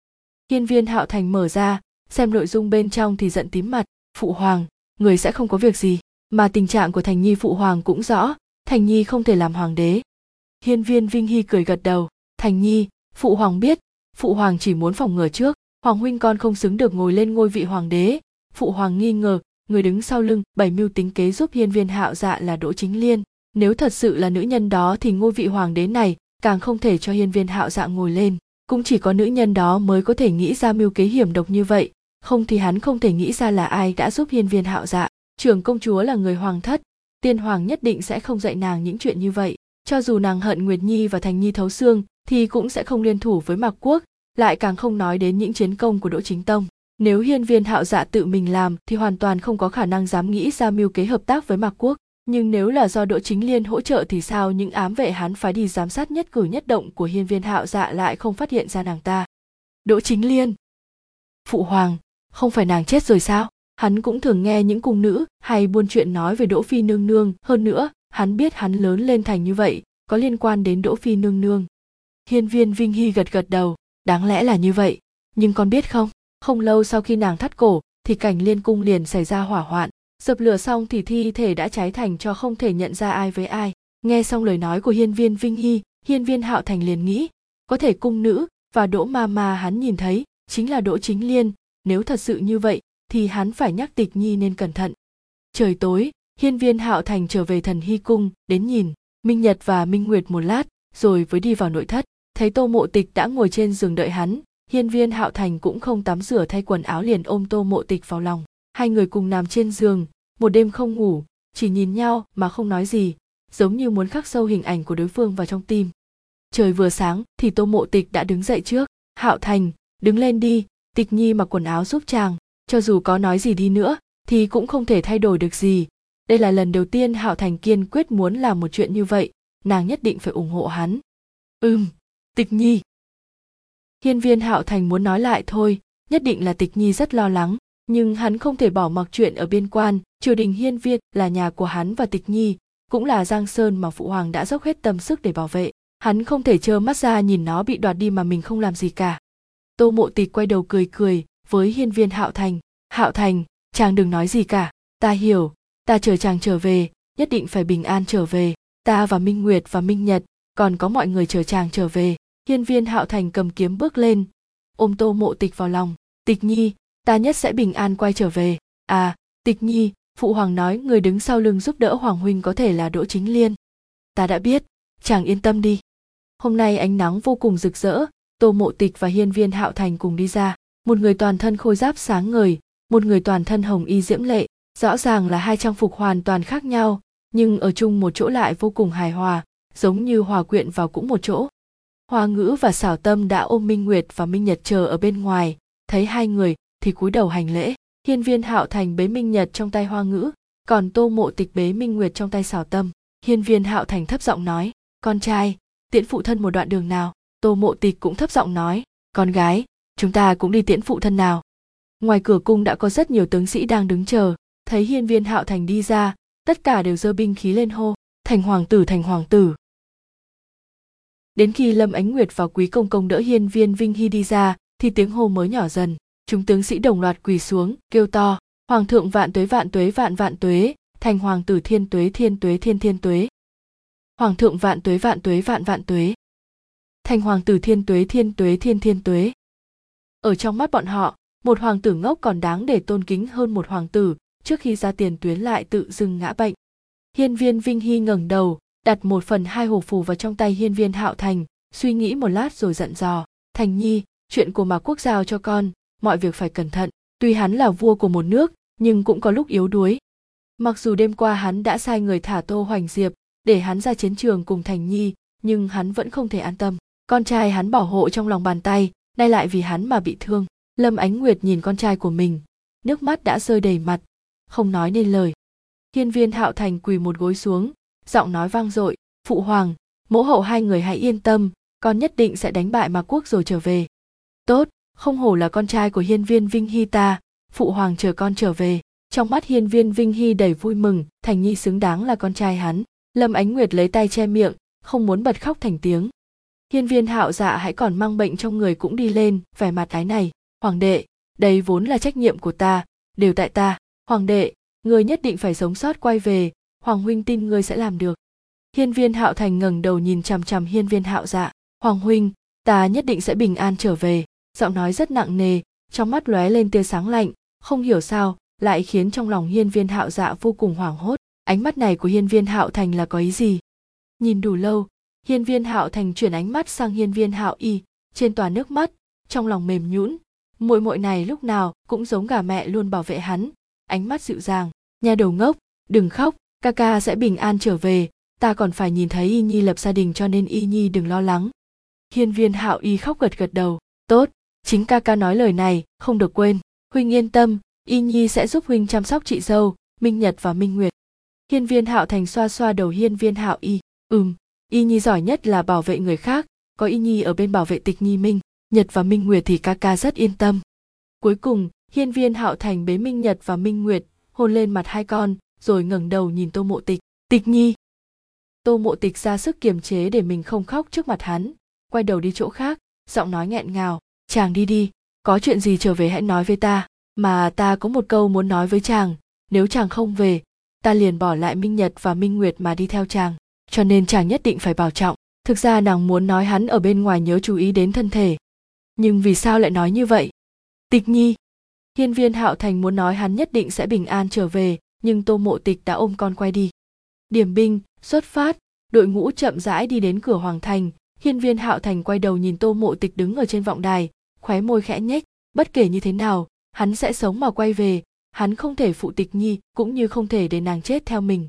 hiên viên hạo thành mở ra, xem nội dung bên trong thì giận tím mặt. Phụ hoàng, người sẽ không có việc gì. Mà tình trạng của thành nhi phụ hoàng cũng rõ, thành nhi không thể làm hoàng đế. Hiên viên vinh hy cười gật đầu. Thành nhi, phụ hoàng biết, phụ hoàng chỉ muốn phòng ngừa trước. Hoàng huynh con không xứng được ngồi lên ngôi vị hoàng đế. Phụ hoàng nghi ngờ, người đứng sau lưng bảy mưu tính kế giúp hiên viên hạo dạ là đỗ chính liên. Nếu thật sự là nữ nhân đó thì ngôi vị hoàng đế này càng không thể cho hiên viên hạo dạ ngồi lên cũng chỉ có nữ nhân đó mới có thể nghĩ ra mưu kế hiểm độc như vậy. Không thì hắn không thể nghĩ ra là ai đã giúp hiên viên hạo dạ. Trưởng công chúa là người hoàng thất. Tiên hoàng nhất định sẽ không dạy nàng những chuyện như vậy. Cho dù nàng hận nguyệt nhi và thành nhi thấu xương, thì cũng sẽ không liên thủ với mạc quốc, lại càng không nói đến những chiến công của đỗ chính tông. Nếu hiên viên hạo dạ tự mình làm, thì hoàn toàn không có khả năng dám nghĩ ra mưu kế hợp tác với mạc quốc nhưng nếu là do đỗ chính liên hỗ trợ thì sao? Những ám vệ hắn phái đi giám sát nhất cử nhất động của hiên viên hạo dạ lại không phát hiện ra nàng ta. Đỗ chính liên. Phụ hoàng, không phải nàng chết rồi sao? Hắn cũng thường nghe những cung nữ hay buôn chuyện nói về đỗ phi nương nương. Hơn nữa, hắn biết hắn lớn lên thành như vậy, có liên quan đến đỗ phi nương nương. Hiên viên vinh hy gật gật đầu. Đáng lẽ là như vậy. Nhưng con biết không? Không lâu sau khi nàng thắt cổ, thì cảnh liên cung liền xảy ra hỏa hoạn dập lửa xong thì thi thể đã cháy thành cho không thể nhận ra ai với ai. Nghe xong lời nói của hiên viên vinh hy, hiên viên hạo thành liền nghĩ, có thể cung nữ và đỗ ma ma hắn nhìn thấy chính là đỗ chính liên. Nếu thật sự như vậy, thì hắn phải nhắc tịch nhi nên cẩn thận. Trời tối, hiên viên hạo thành trở về thần hy cung, đến nhìn minh nhật và minh nguyệt một lát, rồi mới đi vào nội thất. Thấy tô mộ tịch đã ngồi trên giường đợi hắn, hiên viên hạo thành cũng không tắm rửa thay quần áo liền ôm tô mộ tịch vào lòng hai người cùng nằm trên giường, một đêm không ngủ, chỉ nhìn nhau mà không nói gì, giống như muốn khắc sâu hình ảnh của đối phương vào trong tim. Trời vừa sáng thì tô mộ tịch đã đứng dậy trước. Hạo thành, đứng lên đi. Tịch nhi mặc quần áo giúp chàng, cho dù có nói gì đi nữa, thì cũng không thể thay đổi được gì. Đây là lần đầu tiên hạo thành kiên quyết muốn làm một chuyện như vậy, nàng nhất định phải ủng hộ hắn. Ừm, tịch nhi. Hiên viên hạo thành muốn nói lại thôi, nhất định là tịch nhi rất lo lắng nhưng hắn không thể bỏ mặc chuyện ở biên quan, triều đình hiên viên là nhà của hắn và tịch nhi, cũng là giang sơn mà phụ hoàng đã dốc hết tâm sức để bảo vệ. Hắn không thể trơ mắt ra nhìn nó bị đoạt đi mà mình không làm gì cả. Tô mộ tịch quay đầu cười cười với hiên viên hạo thành. Hạo thành, chàng đừng nói gì cả. Ta hiểu. Ta chờ chàng trở về, nhất định phải bình an trở về. Ta và minh nguyệt và minh nhật, còn có mọi người chờ chàng trở về. Hiên viên hạo thành cầm kiếm bước lên, ôm tô mộ tịch vào lòng. Tịch nhi ta nhất sẽ bình an quay trở về. À tịch nhi, phụ hoàng nói người đứng sau lưng giúp đỡ hoàng huynh có thể là đỗ chính liên. Ta đã biết, chàng yên tâm đi. Hôm nay ánh nắng vô cùng rực rỡ, tô mộ tịch và hiên viên hạo thành cùng đi ra. Một người toàn thân khôi giáp sáng ngời, một người toàn thân hồng y diễm lệ, rõ ràng là hai trang phục hoàn toàn khác nhau, nhưng ở chung một chỗ lại vô cùng hài hòa, giống như hòa quyện vào cũng một chỗ. Hoa ngữ và xảo tâm đã ôm minh nguyệt và minh nhật chờ ở bên ngoài, thấy hai người thì cúi đầu hành lễ. Hiên viên hạo thành bế minh nhật trong tay hoa ngữ, còn tô mộ tịch bế minh nguyệt trong tay xảo tâm. Hiên viên hạo thành thấp giọng nói, con trai, tiễn phụ thân một đoạn đường nào? Tô mộ tịch cũng thấp giọng nói, con gái, chúng ta cũng đi tiễn phụ thân nào? Ngoài cửa cung đã có rất nhiều tướng sĩ đang đứng chờ. Thấy hiên viên hạo thành đi ra, tất cả đều giơ binh khí lên hô, thành hoàng tử, thành hoàng tử. Đến khi lâm ánh nguyệt và quý công công đỡ hiên viên vinh hy đi ra, thì tiếng hô mới nhỏ dần chúng tướng sĩ đồng loạt quỳ xuống, kêu to, hoàng thượng vạn tuế vạn tuế, vạn vạn tuế, thành hoàng tử thiên tuế thiên tuế, thiên thiên tuế. Hoàng thượng vạn tuế vạn tuế, vạn vạn tuế. Thành hoàng tử thiên tuế thiên tuế, thiên thiên tuế. Ở trong mắt bọn họ, một hoàng tử ngốc còn đáng để tôn kính hơn một hoàng tử trước khi ra tiền tuyến lại tự dưng ngã bệnh. Hiên viên vinh hy ngẩng đầu, đặt một phần hai hồ phù vào trong tay hiên viên hạo thành, suy nghĩ một lát rồi dặn dò, thành nhi, chuyện của mạc quốc giao cho con mọi việc phải cẩn thận. Tuy hắn là vua của một nước, nhưng cũng có lúc yếu đuối. Mặc dù đêm qua hắn đã sai người thả tô hoành diệp để hắn ra chiến trường cùng thành nhi, nhưng hắn vẫn không thể an tâm. Con trai hắn bảo hộ trong lòng bàn tay, nay lại vì hắn mà bị thương. Lâm ánh nguyệt nhìn con trai của mình, nước mắt đã rơi đầy mặt, không nói nên lời. Hiên viên hạo thành quỳ một gối xuống, giọng nói vang dội, phụ hoàng, mẫu hậu hai người hãy yên tâm, con nhất định sẽ đánh bại mạc quốc rồi trở về. Tốt không hổ là con trai của hiên viên vinh hy ta. Phụ hoàng chờ con trở về. Trong mắt hiên viên vinh hy đầy vui mừng, thành nhi xứng đáng là con trai hắn. Lâm ánh nguyệt lấy tay che miệng, không muốn bật khóc thành tiếng. Hiên viên hạo dạ hãy còn mang bệnh trong người cũng đi lên, vẻ mặt cái này. Hoàng đệ, đây vốn là trách nhiệm của ta. Đều tại ta. Hoàng đệ người nhất định phải sống sót quay về. Hoàng huynh tin ngươi sẽ làm được. Hiên viên hạo thành ngẩng đầu nhìn chằm chằm hiên viên hạo dạ. Hoàng huynh, ta nhất định sẽ bình an trở về giọng nói rất nặng nề, trong mắt lóe lên tia sáng lạnh, không hiểu sao, lại khiến trong lòng hiên viên hạo dạ vô cùng hoảng hốt. Ánh mắt này của hiên viên hạo thành là có ý gì? Nhìn đủ lâu, hiên viên hạo thành chuyển ánh mắt sang hiên viên hạo y, trên tòa nước mắt, trong lòng mềm nhũn. Muội muội này lúc nào cũng giống gà mẹ luôn bảo vệ hắn. Ánh mắt dịu dàng. Nhà đầu ngốc, đừng khóc, ca ca sẽ bình an trở về. Ta còn phải nhìn thấy y nhi lập gia đình cho nên y nhi đừng lo lắng. Hiên viên hạo y khóc gật gật đầu. Tốt chính ca ca nói lời này, không được quên. Huynh yên tâm, y nhi sẽ giúp huynh chăm sóc chị dâu, minh nhật và minh nguyệt. Hiên viên hạo thành xoa xoa đầu hiên viên hạo y. Ừm, y nhi giỏi nhất là bảo vệ người khác, có y nhi ở bên bảo vệ tịch nhi minh, nhật và minh nguyệt thì ca ca rất yên tâm. Cuối cùng, hiên viên hạo thành bế minh nhật và minh nguyệt, hôn lên mặt hai con, rồi ngẩng đầu nhìn tô mộ tịch. Tịch nhi! Tô mộ tịch ra sức kiềm chế để mình không khóc trước mặt hắn, quay đầu đi chỗ khác, giọng nói nghẹn ngào chàng đi đi, có chuyện gì trở về hãy nói với ta, mà ta có một câu muốn nói với chàng, nếu chàng không về, ta liền bỏ lại minh nhật và minh nguyệt mà đi theo chàng, cho nên chàng nhất định phải bảo trọng. Thực ra nàng muốn nói hắn ở bên ngoài nhớ chú ý đến thân thể. Nhưng vì sao lại nói như vậy? Tịch nhi, hiên viên hạo thành muốn nói hắn nhất định sẽ bình an trở về, nhưng tô mộ tịch đã ôm con quay đi. Điểm binh, xuất phát, đội ngũ chậm rãi đi đến cửa hoàng thành. Hiên viên hạo thành quay đầu nhìn tô mộ tịch đứng ở trên vọng đài khóe môi khẽ nhếch, bất kể như thế nào, hắn sẽ sống mà quay về. Hắn không thể phụ tịch nhi, cũng như không thể để nàng chết theo mình.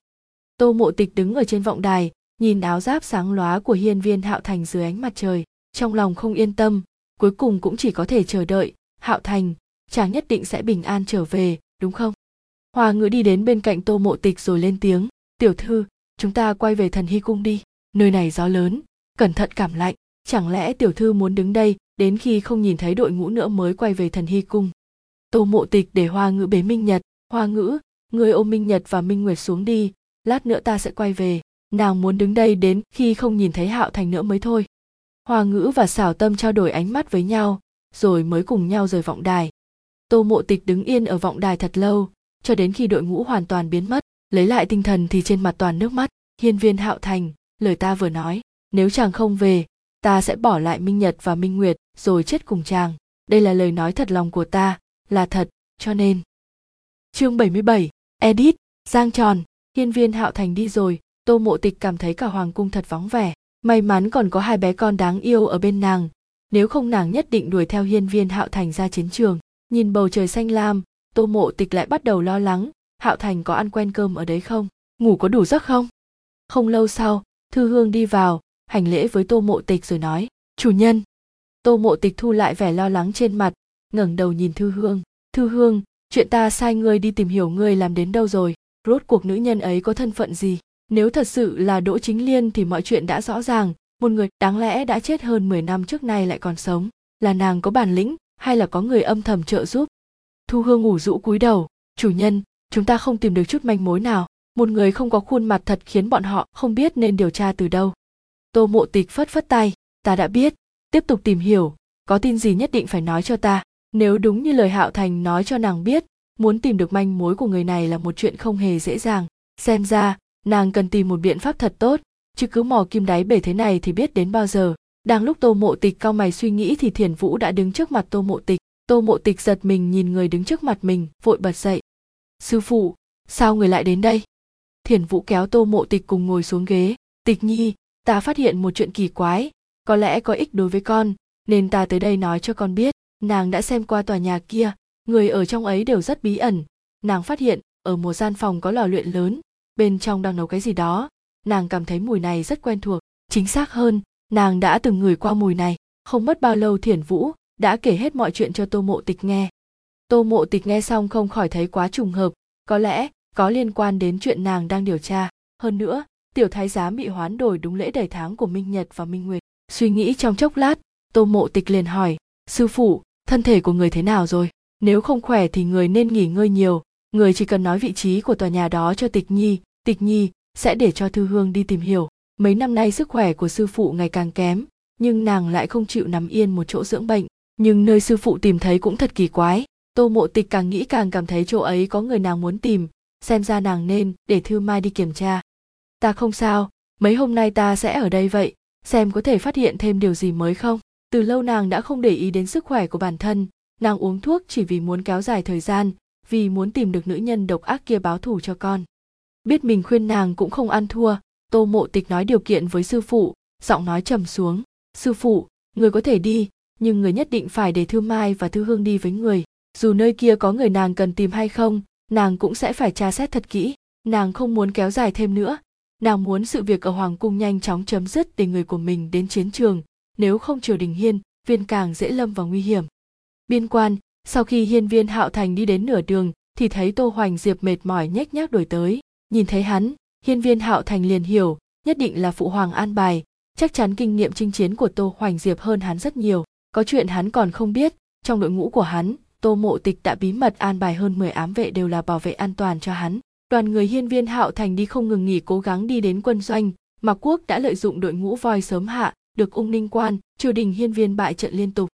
Tô mộ tịch đứng ở trên vọng đài, nhìn áo giáp sáng lóa của hiên viên hạo thành dưới ánh mặt trời, trong lòng không yên tâm, cuối cùng cũng chỉ có thể chờ đợi. Hạo thành, chàng nhất định sẽ bình an trở về, đúng không? Hòa ngữ đi đến bên cạnh tô mộ tịch rồi lên tiếng, tiểu thư, chúng ta quay về thần hy cung đi, nơi này gió lớn, cẩn thận cảm lạnh chẳng lẽ tiểu thư muốn đứng đây, đến khi không nhìn thấy đội ngũ nữa mới quay về thần hy cung? Tô mộ tịch để hoa ngữ bế minh nhật. Hoa ngữ, người ôm minh nhật và minh nguyệt xuống đi, lát nữa ta sẽ quay về. Nàng muốn đứng đây đến khi không nhìn thấy hạo thành nữa mới thôi. Hoa ngữ và xảo tâm trao đổi ánh mắt với nhau, rồi mới cùng nhau rời vọng đài. Tô mộ tịch đứng yên ở vọng đài thật lâu, cho đến khi đội ngũ hoàn toàn biến mất, lấy lại tinh thần thì trên mặt toàn nước mắt. Hiên viên hạo thành, lời ta vừa nói, nếu chàng không về ta sẽ bỏ lại minh nhật và minh nguyệt rồi chết cùng chàng. Đây là lời nói thật lòng của ta là thật cho nên. Chương 77, edit giang tròn hiên viên hạo thành đi rồi. Tô mộ tịch cảm thấy cả hoàng cung thật vắng vẻ. May mắn còn có hai bé con đáng yêu ở bên nàng. Nếu không nàng nhất định đuổi theo hiên viên hạo thành ra chiến trường. Nhìn bầu trời xanh lam tô mộ tịch lại bắt đầu lo lắng. Hạo thành có ăn quen cơm ở đấy không? Ngủ có đủ giấc không? Không lâu sau thư hương đi vào hành lễ với tô mộ tịch rồi nói, chủ nhân. Tô mộ tịch thu lại vẻ lo lắng trên mặt, ngẩng đầu nhìn thư hương. Thư hương, chuyện ta sai ngươi đi tìm hiểu ngươi làm đến đâu rồi, rốt cuộc nữ nhân ấy có thân phận gì? Nếu thật sự là đỗ chính liên thì mọi chuyện đã rõ ràng, một người đáng lẽ đã chết hơn 10 năm trước nay lại còn sống, là nàng có bản lĩnh hay là có người âm thầm trợ giúp? Thu hương ngủ rũ cúi đầu, chủ nhân, chúng ta không tìm được chút manh mối nào, một người không có khuôn mặt thật khiến bọn họ không biết nên điều tra từ đâu tô mộ tịch phất phất tay, ta đã biết, tiếp tục tìm hiểu, có tin gì nhất định phải nói cho ta. Nếu đúng như lời hạo thành nói cho nàng biết, muốn tìm được manh mối của người này là một chuyện không hề dễ dàng. Xem ra, nàng cần tìm một biện pháp thật tốt, chứ cứ mò kim đáy bể thế này thì biết đến bao giờ. Đang lúc tô mộ tịch cao mày suy nghĩ thì thiền vũ đã đứng trước mặt tô mộ tịch. Tô mộ tịch giật mình nhìn người đứng trước mặt mình, vội bật dậy. Sư phụ, sao người lại đến đây? Thiền vũ kéo tô mộ tịch cùng ngồi xuống ghế. Tịch nhi ta phát hiện một chuyện kỳ quái, có lẽ có ích đối với con, nên ta tới đây nói cho con biết, nàng đã xem qua tòa nhà kia, người ở trong ấy đều rất bí ẩn. Nàng phát hiện, ở một gian phòng có lò luyện lớn, bên trong đang nấu cái gì đó. Nàng cảm thấy mùi này rất quen thuộc, chính xác hơn, nàng đã từng ngửi qua mùi này, không mất bao lâu thiển vũ, đã kể hết mọi chuyện cho tô mộ tịch nghe. Tô mộ tịch nghe xong không khỏi thấy quá trùng hợp, có lẽ, có liên quan đến chuyện nàng đang điều tra. Hơn nữa tiểu thái giám bị hoán đổi đúng lễ đầy tháng của minh nhật và minh nguyệt. Suy nghĩ trong chốc lát, tô mộ tịch liền hỏi, sư phụ, thân thể của người thế nào rồi? Nếu không khỏe thì người nên nghỉ ngơi nhiều. Người chỉ cần nói vị trí của tòa nhà đó cho tịch nhi tịch nhi sẽ để cho thư hương đi tìm hiểu. Mấy năm nay sức khỏe của sư phụ ngày càng kém, nhưng nàng lại không chịu nằm yên một chỗ dưỡng bệnh. Nhưng nơi sư phụ tìm thấy cũng thật kỳ quái. Tô mộ tịch càng nghĩ càng cảm thấy chỗ ấy có người nàng muốn tìm, xem ra nàng nên để thư mai đi kiểm tra ta không sao, mấy hôm nay ta sẽ ở đây vậy, xem có thể phát hiện thêm điều gì mới không? Từ lâu nàng đã không để ý đến sức khỏe của bản thân, nàng uống thuốc chỉ vì muốn kéo dài thời gian, vì muốn tìm được nữ nhân độc ác kia báo thù cho con. Biết mình khuyên nàng cũng không ăn thua, tô mộ tịch nói điều kiện với sư phụ, giọng nói trầm xuống. Sư phụ, người có thể đi, nhưng người nhất định phải để thư mai và thư hương đi với người. Dù nơi kia có người nàng cần tìm hay không, nàng cũng sẽ phải tra xét thật kỹ. Nàng không muốn kéo dài thêm nữa nàng muốn sự việc ở hoàng cung nhanh chóng chấm dứt để người của mình đến chiến trường, nếu không triều đình hiên, viên càng dễ lâm vào nguy hiểm. Biên quan, sau khi hiên viên hạo thành đi đến nửa đường, thì thấy tô hoành diệp mệt mỏi nhếch nhác đổi tới. Nhìn thấy hắn, hiên viên hạo thành liền hiểu, nhất định là phụ hoàng an bài. Chắc chắn kinh nghiệm chinh chiến của tô hoành diệp hơn hắn rất nhiều. Có chuyện hắn còn không biết, trong đội ngũ của hắn, tô mộ tịch đã bí mật an bài hơn 10 ám vệ đều là bảo vệ an toàn cho hắn đoàn người hiên viên hạo thành đi không ngừng nghỉ cố gắng đi đến quân doanh mạc quốc đã lợi dụng đội ngũ voi sớm hạ, được ung ninh quan, triều đình hiên viên bại trận liên tục.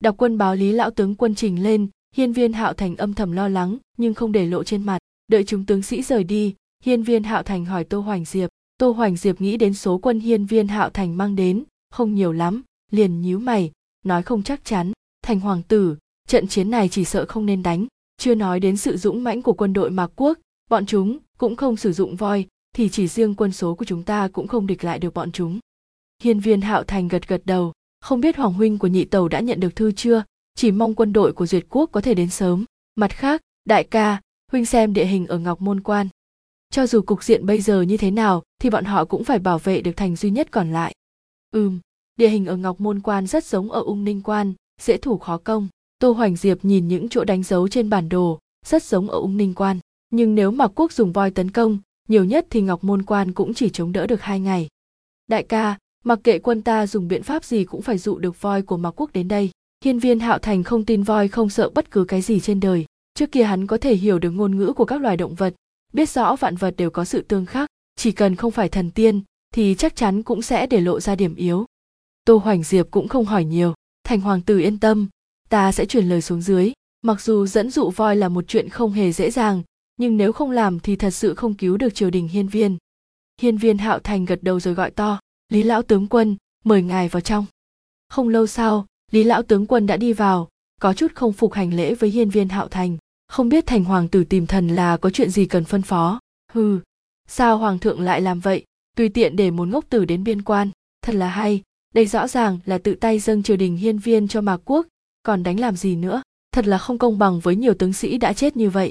Đọc quân báo lý lão tướng quân trình lên, hiên viên hạo thành âm thầm lo lắng, nhưng không để lộ trên mặt. Đợi chúng tướng sĩ rời đi, hiên viên hạo thành hỏi tô hoành diệp. Tô hoành diệp nghĩ đến số quân hiên viên hạo thành mang đến, không nhiều lắm, liền nhíu mày, nói không chắc chắn. Thành hoàng tử, trận chiến này chỉ sợ không nên đánh. Chưa nói đến sự dũng mãnh của quân đội mạc quốc bọn chúng cũng không sử dụng voi, thì chỉ riêng quân số của chúng ta cũng không địch lại được bọn chúng. Hiên viên hạo thành gật gật đầu, không biết hoàng huynh của nhị tàu đã nhận được thư chưa? Chỉ mong quân đội của duyệt quốc có thể đến sớm. Mặt khác, đại ca, huynh xem địa hình ở ngọc môn quan. Cho dù cục diện bây giờ như thế nào, thì bọn họ cũng phải bảo vệ được thành duy nhất còn lại. Ừm, địa hình ở ngọc môn quan rất giống ở ung ninh quan, dễ thủ khó công. Tô hoành diệp nhìn những chỗ đánh dấu trên bản đồ, rất giống ở ung ninh quan nhưng nếu mặc quốc dùng voi tấn công, nhiều nhất thì ngọc môn quan cũng chỉ chống đỡ được hai ngày. Đại ca, mặc kệ quân ta dùng biện pháp gì cũng phải dụ được voi của mặc quốc đến đây. Hiên viên hạo thành không tin voi không sợ bất cứ cái gì trên đời. Trước kia hắn có thể hiểu được ngôn ngữ của các loài động vật, biết rõ vạn vật đều có sự tương khắc. Chỉ cần không phải thần tiên, thì chắc chắn cũng sẽ để lộ ra điểm yếu. Tô hoành diệp cũng không hỏi nhiều. Thành hoàng tử yên tâm, ta sẽ truyền lời xuống dưới. Mặc dù dẫn dụ voi là một chuyện không hề dễ dàng nhưng nếu không làm thì thật sự không cứu được triều đình hiên viên. Hiên viên hạo thành gật đầu rồi gọi to, lý lão tướng quân, mời ngài vào trong. Không lâu sau, lý lão tướng quân đã đi vào, có chút không phục hành lễ với hiên viên hạo thành. Không biết thành hoàng tử tìm thần là có chuyện gì cần phân phó. Hừ, sao hoàng thượng lại làm vậy? Tùy tiện để một ngốc tử đến biên quan. Thật là hay, đây rõ ràng là tự tay dâng triều đình hiên viên cho mạc quốc, còn đánh làm gì nữa? Thật là không công bằng với nhiều tướng sĩ đã chết như vậy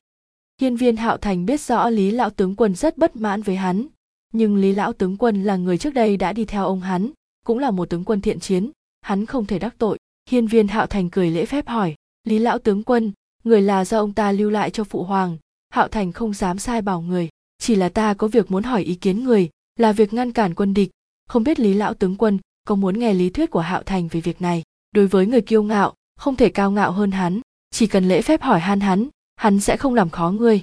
hiên viên hạo thành biết rõ lý lão tướng quân rất bất mãn với hắn. Nhưng lý lão tướng quân là người trước đây đã đi theo ông hắn, cũng là một tướng quân thiện chiến, hắn không thể đắc tội. Hiên viên hạo thành cười lễ phép hỏi, lý lão tướng quân, người là do ông ta lưu lại cho phụ hoàng, hạo thành không dám sai bảo người. Chỉ là ta có việc muốn hỏi ý kiến người, là việc ngăn cản quân địch. Không biết lý lão tướng quân có muốn nghe lý thuyết của hạo thành về việc này? Đối với người kiêu ngạo, không thể cao ngạo hơn hắn. Chỉ cần lễ phép hỏi han hắn hắn sẽ không làm khó ngươi.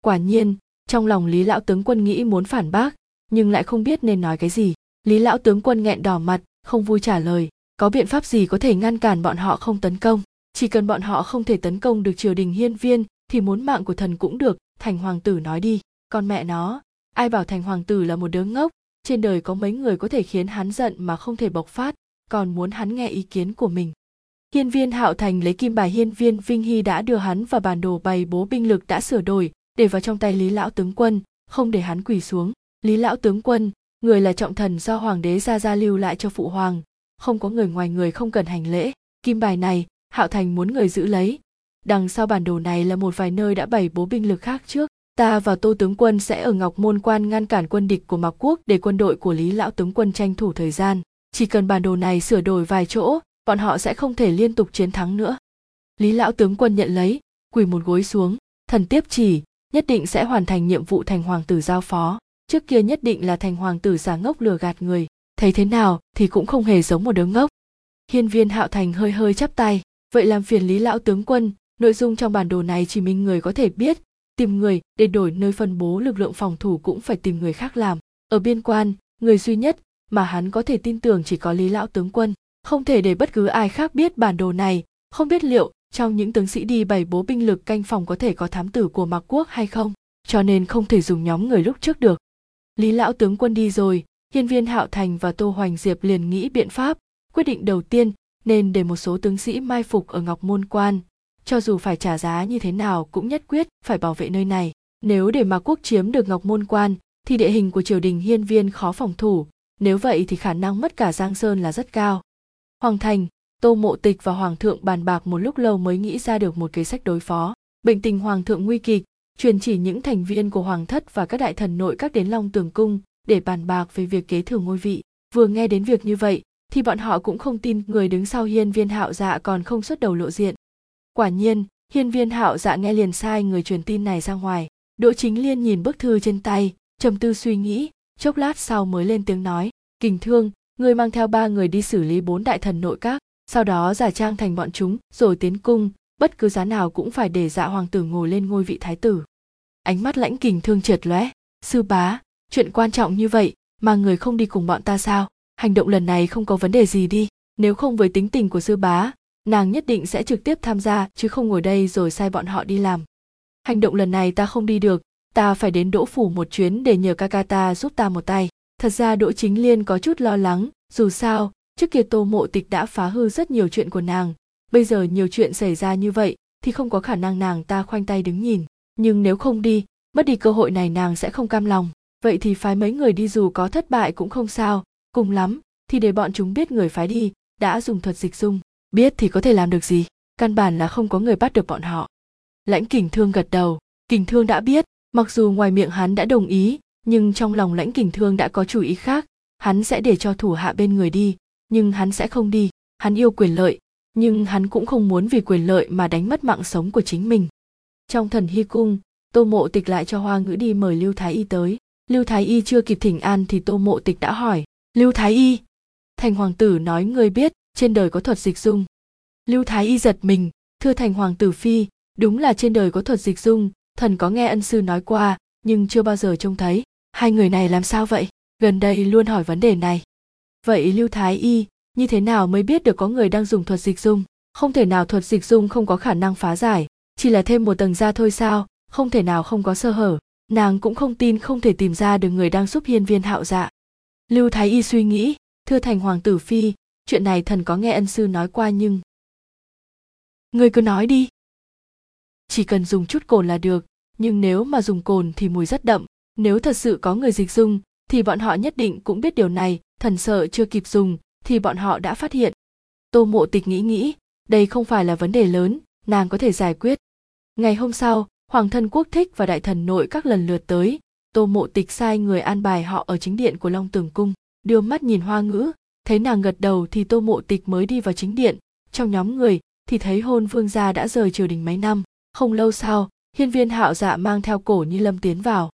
Quả nhiên, trong lòng lý lão tướng quân nghĩ muốn phản bác, nhưng lại không biết nên nói cái gì. Lý lão tướng quân nghẹn đỏ mặt, không vui trả lời, có biện pháp gì có thể ngăn cản bọn họ không tấn công? Chỉ cần bọn họ không thể tấn công được triều đình hiên viên, thì muốn mạng của thần cũng được, thành hoàng tử nói đi. Con mẹ nó, ai bảo thành hoàng tử là một đứa ngốc? Trên đời có mấy người có thể khiến hắn giận mà không thể bộc phát, còn muốn hắn nghe ý kiến của mình hiên viên hạo thành lấy kim bài hiên viên vinh hy đã đưa hắn vào bản đồ bày bố binh lực đã sửa đổi, để vào trong tay lý lão tướng quân, không để hắn quỳ xuống. Lý lão tướng quân, người là trọng thần do hoàng đế gia gia lưu lại cho phụ hoàng, không có người ngoài người không cần hành lễ. Kim bài này, hạo thành muốn người giữ lấy. Đằng sau bản đồ này là một vài nơi đã bày bố binh lực khác trước. Ta và tô tướng quân sẽ ở ngọc môn quan ngăn cản quân địch của mạc quốc để quân đội của lý lão tướng quân tranh thủ thời gian. Chỉ cần bản đồ này sửa đổi vài chỗ bọn họ sẽ không thể liên tục chiến thắng nữa. Lý lão tướng quân nhận lấy, quỳ một gối xuống, thần tiếp chỉ, nhất định sẽ hoàn thành nhiệm vụ thành hoàng tử giao phó. Trước kia nhất định là thành hoàng tử giả ngốc lừa gạt người. Thấy thế nào thì cũng không hề giống một đứa ngốc. Hiên viên hạo thành hơi hơi chắp tay. Vậy làm phiền lý lão tướng quân, nội dung trong bản đồ này chỉ mình người có thể biết. Tìm người, để đổi nơi phân bố lực lượng phòng thủ cũng phải tìm người khác làm. Ở biên quan, người duy nhất mà hắn có thể tin tưởng chỉ có lý lão tướng quân không thể để bất cứ ai khác biết bản đồ này. Không biết liệu trong những tướng sĩ đi bày bố binh lực canh phòng có thể có thám tử của mạc quốc hay không. Cho nên không thể dùng nhóm người lúc trước được. Lý lão tướng quân đi rồi. Hiên viên hạo thành và tô hoành diệp liền nghĩ biện pháp. Quyết định đầu tiên nên để một số tướng sĩ mai phục ở ngọc môn quan. Cho dù phải trả giá như thế nào cũng nhất quyết phải bảo vệ nơi này. Nếu để Mạc quốc chiếm được ngọc môn quan thì địa hình của triều đình hiên viên khó phòng thủ. Nếu vậy thì khả năng mất cả giang sơn là rất cao hoàng thành, tô mộ tịch và hoàng thượng bàn bạc một lúc lâu mới nghĩ ra được một kế sách đối phó. Bệnh tình hoàng thượng nguy kịch, truyền chỉ những thành viên của hoàng thất và các đại thần nội các đến long tường cung để bàn bạc về việc kế thừa ngôi vị. Vừa nghe đến việc như vậy, thì bọn họ cũng không tin người đứng sau hiên viên hạo dạ còn không xuất đầu lộ diện. Quả nhiên, hiên viên hạo dạ nghe liền sai người truyền tin này ra ngoài. Đỗ chính liên nhìn bức thư trên tay, trầm tư suy nghĩ, chốc lát sau mới lên tiếng nói, kình thương người mang theo ba người đi xử lý bốn đại thần nội các, sau đó giả trang thành bọn chúng, rồi tiến cung, bất cứ giá nào cũng phải để dạ hoàng tử ngồi lên ngôi vị thái tử. Ánh mắt lãnh kình thương trượt lóe. Sư bá, chuyện quan trọng như vậy, mà người không đi cùng bọn ta sao? Hành động lần này không có vấn đề gì đi. Nếu không với tính tình của sư bá, nàng nhất định sẽ trực tiếp tham gia, chứ không ngồi đây rồi sai bọn họ đi làm. Hành động lần này ta không đi được, ta phải đến đỗ phủ một chuyến để nhờ ca ca ta giúp ta một tay thật ra đỗ chính liên có chút lo lắng, dù sao, trước kia tô mộ tịch đã phá hư rất nhiều chuyện của nàng. Bây giờ nhiều chuyện xảy ra như vậy, thì không có khả năng nàng ta khoanh tay đứng nhìn. Nhưng nếu không đi, mất đi cơ hội này nàng sẽ không cam lòng. Vậy thì phái mấy người đi dù có thất bại cũng không sao. Cùng lắm, thì để bọn chúng biết người phái đi, đã dùng thuật dịch dung. Biết thì có thể làm được gì? Căn bản là không có người bắt được bọn họ. Lãnh kình thương gật đầu. Kình thương đã biết, mặc dù ngoài miệng hắn đã đồng ý nhưng trong lòng lãnh kình thương đã có chủ ý khác, hắn sẽ để cho thủ hạ bên người đi, nhưng hắn sẽ không đi. Hắn yêu quyền lợi, nhưng hắn cũng không muốn vì quyền lợi mà đánh mất mạng sống của chính mình. Trong thần hy cung, tô mộ tịch lại cho hoa ngữ đi mời lưu thái y tới. Lưu thái y chưa kịp thỉnh an thì tô mộ tịch đã hỏi, lưu thái y? Thành hoàng tử nói, ngươi biết, trên đời có thuật dịch dung. Lưu thái y giật mình, thưa thành hoàng tử phi, đúng là trên đời có thuật dịch dung, thần có nghe ân sư nói qua, nhưng chưa bao giờ trông thấy hai người này làm sao vậy? Gần đây luôn hỏi vấn đề này. Vậy lưu thái y, như thế nào mới biết được có người đang dùng thuật dịch dung? Không thể nào thuật dịch dung không có khả năng phá giải. Chỉ là thêm một tầng da thôi sao? Không thể nào không có sơ hở. Nàng cũng không tin không thể tìm ra được người đang giúp hiên viên hạo dạ. Lưu thái y suy nghĩ, thưa thành hoàng tử phi, chuyện này thần có nghe ân sư nói qua nhưng người cứ nói đi. Chỉ cần dùng chút cồn là được, nhưng nếu mà dùng cồn thì mùi rất đậm nếu thật sự có người dịch dung, thì bọn họ nhất định cũng biết điều này, thần sợ chưa kịp dùng, thì bọn họ đã phát hiện. Tô mộ tịch nghĩ nghĩ, đây không phải là vấn đề lớn, nàng có thể giải quyết. Ngày hôm sau, hoàng thân quốc thích và đại thần nội các lần lượt tới. Tô mộ tịch sai người an bài họ ở chính điện của long tường cung, đưa mắt nhìn hoa ngữ. Thấy nàng gật đầu thì tô mộ tịch mới đi vào chính điện. Trong nhóm người thì thấy hôn vương gia đã rời triều đình mấy năm. Không lâu sau, hiên viên hạo dạ mang theo cổ như lâm tiến vào.